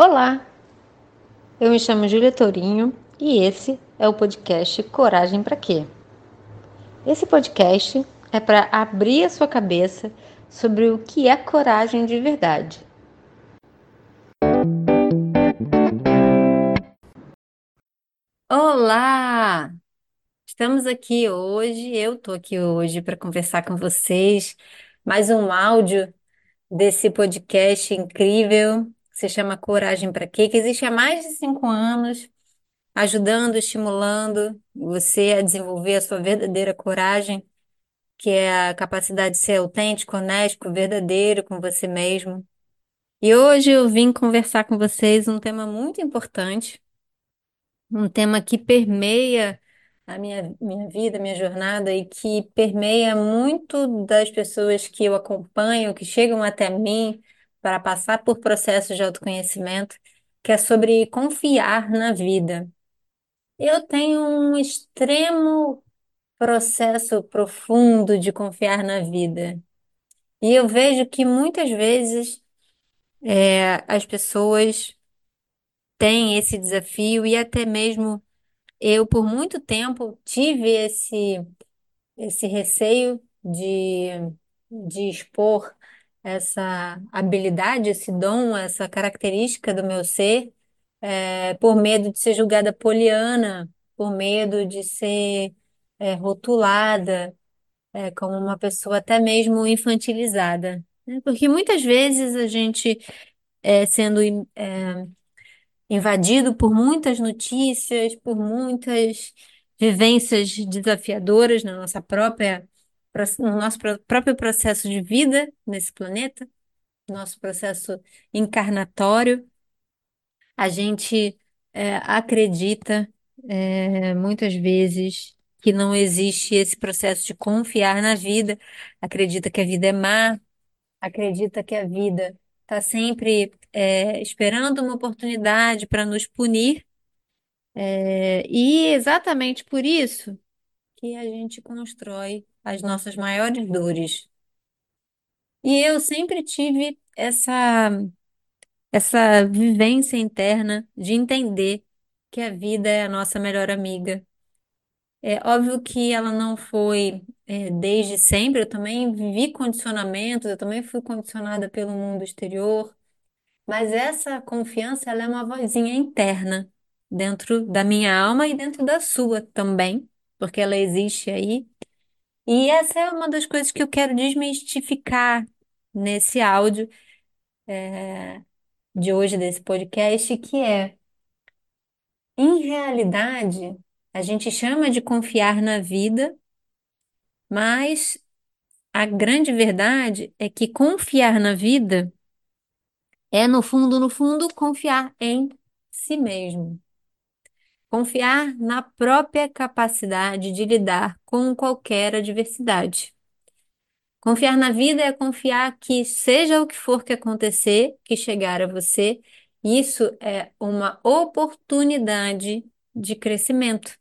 Olá, eu me chamo Júlia Tourinho e esse é o podcast Coragem para Quê? Esse podcast é para abrir a sua cabeça sobre o que é coragem de verdade. Olá! Estamos aqui hoje, eu estou aqui hoje para conversar com vocês. Mais um áudio desse podcast incrível que se chama Coragem para Quê? Que existe há mais de cinco anos, ajudando, estimulando você a desenvolver a sua verdadeira coragem, que é a capacidade de ser autêntico, honesto, verdadeiro com você mesmo. E hoje eu vim conversar com vocês um tema muito importante, um tema que permeia a minha, minha vida, minha jornada e que permeia muito das pessoas que eu acompanho, que chegam até mim para passar por processos de autoconhecimento, que é sobre confiar na vida. Eu tenho um extremo processo profundo de confiar na vida. E eu vejo que muitas vezes é, as pessoas têm esse desafio e até mesmo eu, por muito tempo, tive esse, esse receio de, de expor essa habilidade, esse dom, essa característica do meu ser, é, por medo de ser julgada poliana, por medo de ser é, rotulada, é, como uma pessoa até mesmo infantilizada. né? Porque muitas vezes a gente, é, sendo é, invadido por muitas notícias, por muitas vivências desafiadoras na nossa própria, no nosso pró- próprio processo de vida nesse planeta, nosso processo encarnatório, a gente é, acredita é, muitas vezes que não existe esse processo de confiar na vida, acredita que a vida é má, acredita que a vida está sempre é, esperando uma oportunidade para nos punir, é, e exatamente por isso que a gente constrói as nossas maiores dores. E eu sempre tive essa, essa vivência interna de entender que a vida é a nossa melhor amiga. É óbvio que ela não foi, é, desde sempre, eu também vivi condicionamentos, eu também fui condicionada pelo mundo exterior. Mas essa confiança, ela é uma vozinha interna dentro da minha alma e dentro da sua também, porque ela existe aí. E essa é uma das coisas que eu quero desmistificar nesse áudio, é, de hoje, desse podcast, que é, em realidade, a gente chama de confiar na vida, mas a grande verdade é que confiar na vida é, no fundo, no fundo, confiar em si mesmo. Confiar na própria capacidade de lidar com qualquer adversidade. Confiar na vida é confiar que, seja o que for que acontecer, que chegar a você, isso é uma oportunidade de crescimento.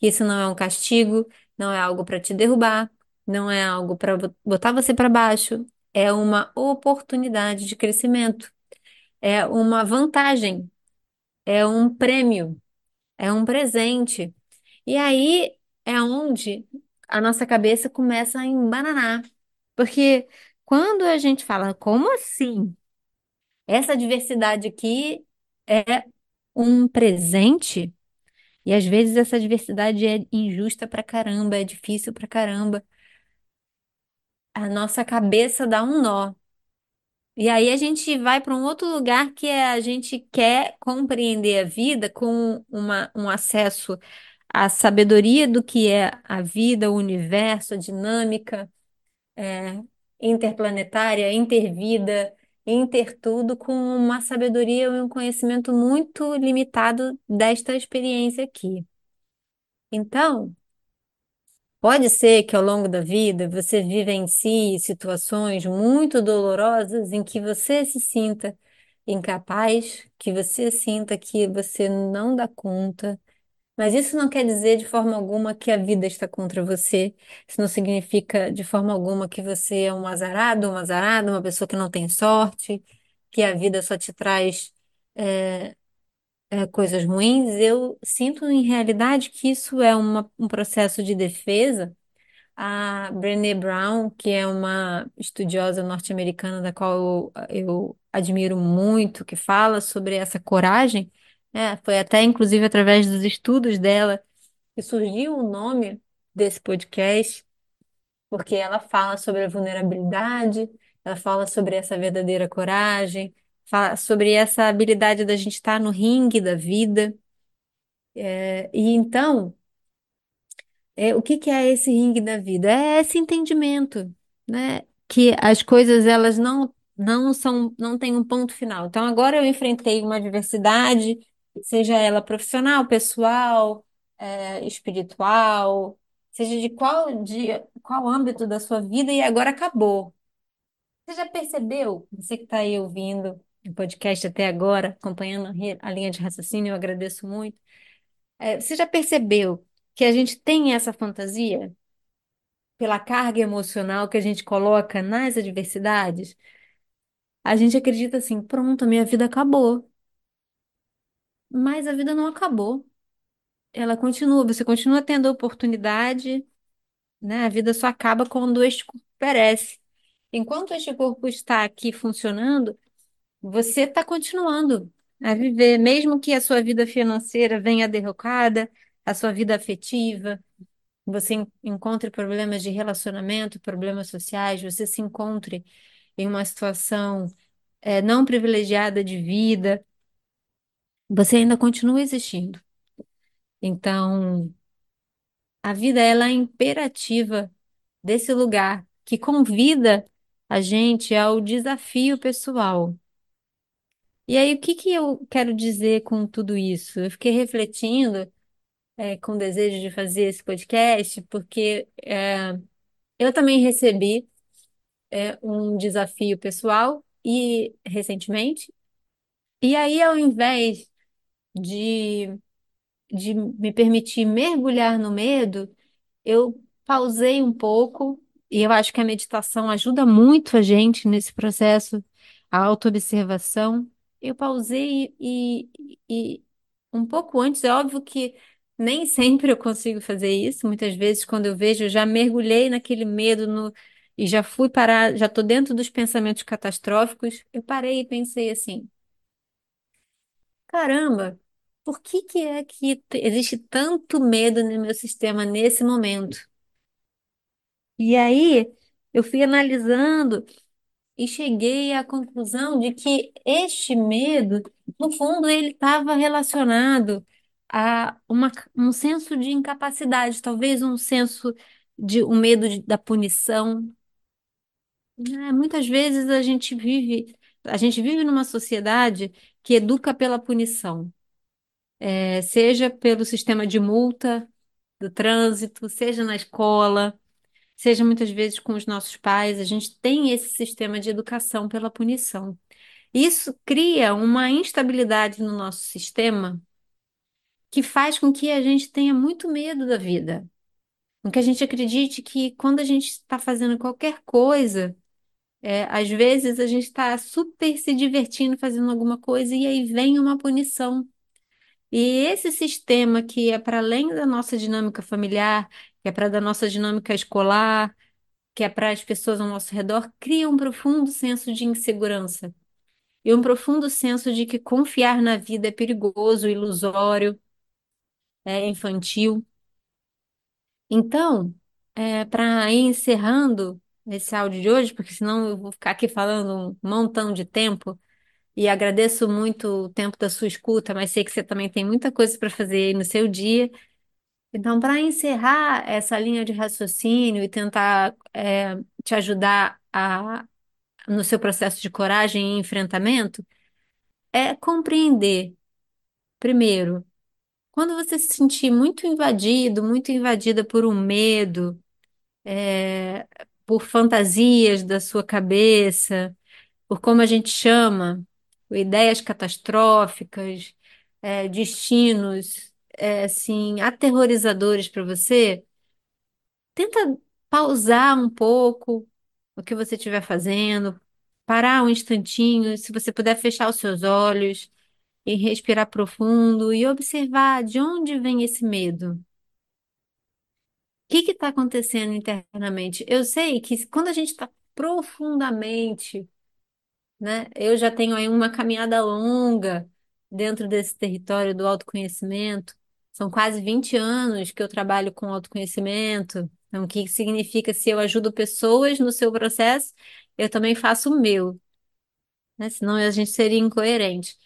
Isso não é um castigo, não é algo para te derrubar, não é algo para botar você para baixo, é uma oportunidade de crescimento, é uma vantagem, é um prêmio. É um presente. E aí é onde a nossa cabeça começa a embananar. Porque quando a gente fala, como assim? Essa diversidade aqui é um presente, e às vezes essa diversidade é injusta pra caramba, é difícil pra caramba. A nossa cabeça dá um nó. E aí a gente vai para um outro lugar que é a gente quer compreender a vida com uma, um acesso à sabedoria do que é a vida, o universo, a dinâmica é, interplanetária, intervida, intertudo, com uma sabedoria e um conhecimento muito limitado desta experiência aqui. Então, Pode ser que ao longo da vida você vivencie situações muito dolorosas em que você se sinta incapaz, que você sinta que você não dá conta, mas isso não quer dizer de forma alguma que a vida está contra você. Isso não significa de forma alguma que você é um azarado, uma azarada, uma pessoa que não tem sorte, que a vida só te traz é, coisas ruins, eu sinto em realidade que isso é uma- um processo de defesa. A Brené Brown, que é uma estudiosa norte-americana da qual eu, eu admiro muito, que fala sobre essa coragem, né? Foi até inclusive através dos estudos dela que surgiu o nome desse podcast, porque ela fala sobre a vulnerabilidade, ela fala sobre essa verdadeira coragem, sobre essa habilidade da gente estar no ringue da vida. É, e então, é, o que que é esse ringue da vida? É esse entendimento, né? Que as coisas elas não não são não têm um ponto final. Então agora eu enfrentei uma adversidade, seja ela profissional, pessoal, é, espiritual, seja de qual de qual âmbito da sua vida e agora acabou. Você já percebeu? Você que está aí ouvindo o podcast até agora, acompanhando a linha de raciocínio, eu agradeço muito. É, você já percebeu que a gente tem essa fantasia pela carga emocional que a gente coloca nas adversidades? A gente acredita assim, pronto, a minha vida acabou. Mas a vida não acabou. Ela continua, você continua tendo oportunidade, né? A vida só acaba quando este corpo perece. Enquanto este corpo está aqui funcionando, você está continuando a viver, mesmo que a sua vida financeira venha derrocada, a sua vida afetiva. você en- encontre problemas de relacionamento, problemas sociais, você se encontre em uma situação eh, não privilegiada de vida, você ainda continua existindo. Então, a vida ela é imperativa desse lugar que convida a gente ao desafio pessoal. E aí, o que que eu quero dizer com tudo isso? Eu fiquei refletindo, eh, com o desejo de fazer esse podcast, porque eh, eu também recebi é, um desafio pessoal e recentemente. E aí, ao invés de, de me permitir mergulhar no medo, eu pausei um pouco, e eu acho que a meditação ajuda muito a gente nesse processo, a autoobservação. Eu pausei e, e um pouco antes, é óbvio que nem sempre eu consigo fazer isso. Muitas vezes, quando eu vejo, eu já mergulhei naquele medo no, e já fui parar, já estou dentro dos pensamentos catastróficos. Eu parei e pensei assim: caramba, por que que é que existe tanto medo no meu sistema nesse momento? E aí eu fui analisando e cheguei à conclusão de que este medo, no fundo, ele estava relacionado a uma, um senso de incapacidade, talvez um senso de um medo de- da punição. né? muitas vezes a gente vive, a gente vive numa sociedade que educa pela punição, eh, seja pelo sistema de multa do trânsito, seja na escola. Seja muitas vezes com os nossos pais, a gente tem esse sistema de educação pela punição. Isso cria uma instabilidade no nosso sistema que faz com que a gente tenha muito medo da vida, com que a gente acredite que quando a gente está fazendo qualquer coisa, é, às vezes a gente está super se divertindo fazendo alguma coisa e aí vem uma punição. E esse sistema que é para além da nossa dinâmica familiar, que é para da nossa dinâmica escolar, que é para as pessoas ao nosso redor, cria um profundo senso de insegurança e um profundo senso de que confiar na vida é perigoso, ilusório, é infantil. Então, para ir encerrando esse áudio de hoje, porque senão eu vou ficar aqui falando um montão de tempo, e agradeço muito o tempo da sua escuta, mas sei que você também tem muita coisa para fazer no seu dia. Então, para encerrar essa linha de raciocínio e tentar é, te ajudar a no seu processo de coragem e enfrentamento é compreender, primeiro, quando você se sentir muito invadido, muito invadida por um medo, é, por fantasias da sua cabeça, por como a gente chama, ideias catastróficas, é, destinos, é, assim, aterrorizadores para você, tenta pausar um pouco o que você estiver fazendo, parar um instantinho, se você puder fechar os seus olhos e respirar profundo e observar de onde vem esse medo. O que está acontecendo internamente? Eu sei que quando a gente está profundamente, né? Eu já tenho aí uma caminhada longa dentro desse território do autoconhecimento. São quase 20 anos que eu trabalho com autoconhecimento. Então, o que significa se eu ajudo pessoas no seu processo, eu também faço o meu, né? Senão a gente seria incoerente.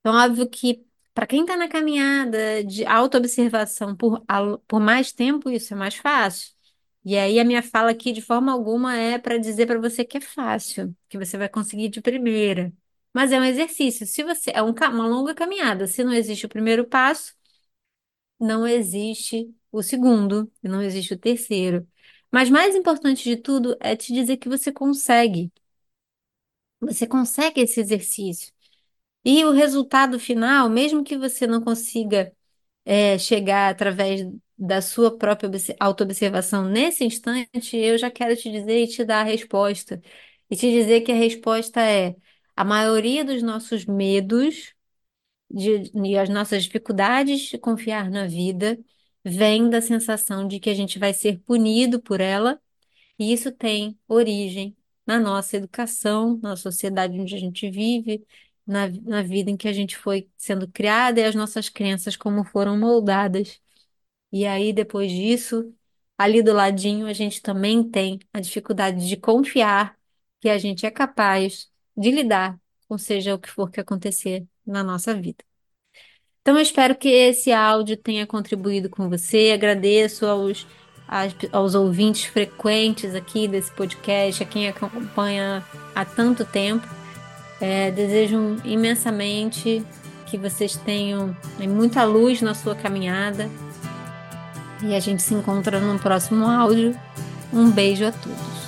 Então, óbvio que para quem está na caminhada de autoobservação por, por mais tempo, isso é mais fácil. E aí, a minha fala aqui, de forma alguma, é para dizer para você que é fácil, que você vai conseguir de primeira. Mas é um exercício. Se você é um uma longa caminhada, se não existe o primeiro passo, não existe o segundo, e não existe o terceiro. Mas mais importante de tudo é te dizer que você consegue. Você consegue esse exercício. E o resultado final, mesmo que você não consiga é, chegar através da sua própria obse- autoobservação nesse instante, eu já quero te dizer e te dar a resposta. E te dizer que a resposta é: a maioria dos nossos medos de- e as nossas dificuldades de confiar na vida vem da sensação de que a gente vai ser punido por ela, e isso tem origem na nossa educação, na sociedade onde a gente vive, na, na vida em que a gente foi sendo criada e as nossas crenças como foram moldadas. E aí, depois disso, ali do ladinho, a gente também tem a dificuldade de confiar que a gente é capaz de lidar com seja o que for que acontecer na nossa vida. Então, eu espero que esse áudio tenha contribuído com você. Agradeço aos, aos ouvintes frequentes aqui desse podcast, a quem acompanha há tanto tempo. É, desejo imensamente que vocês tenham né, muita luz na sua caminhada. E a gente se encontra no próximo áudio. Um beijo a todos.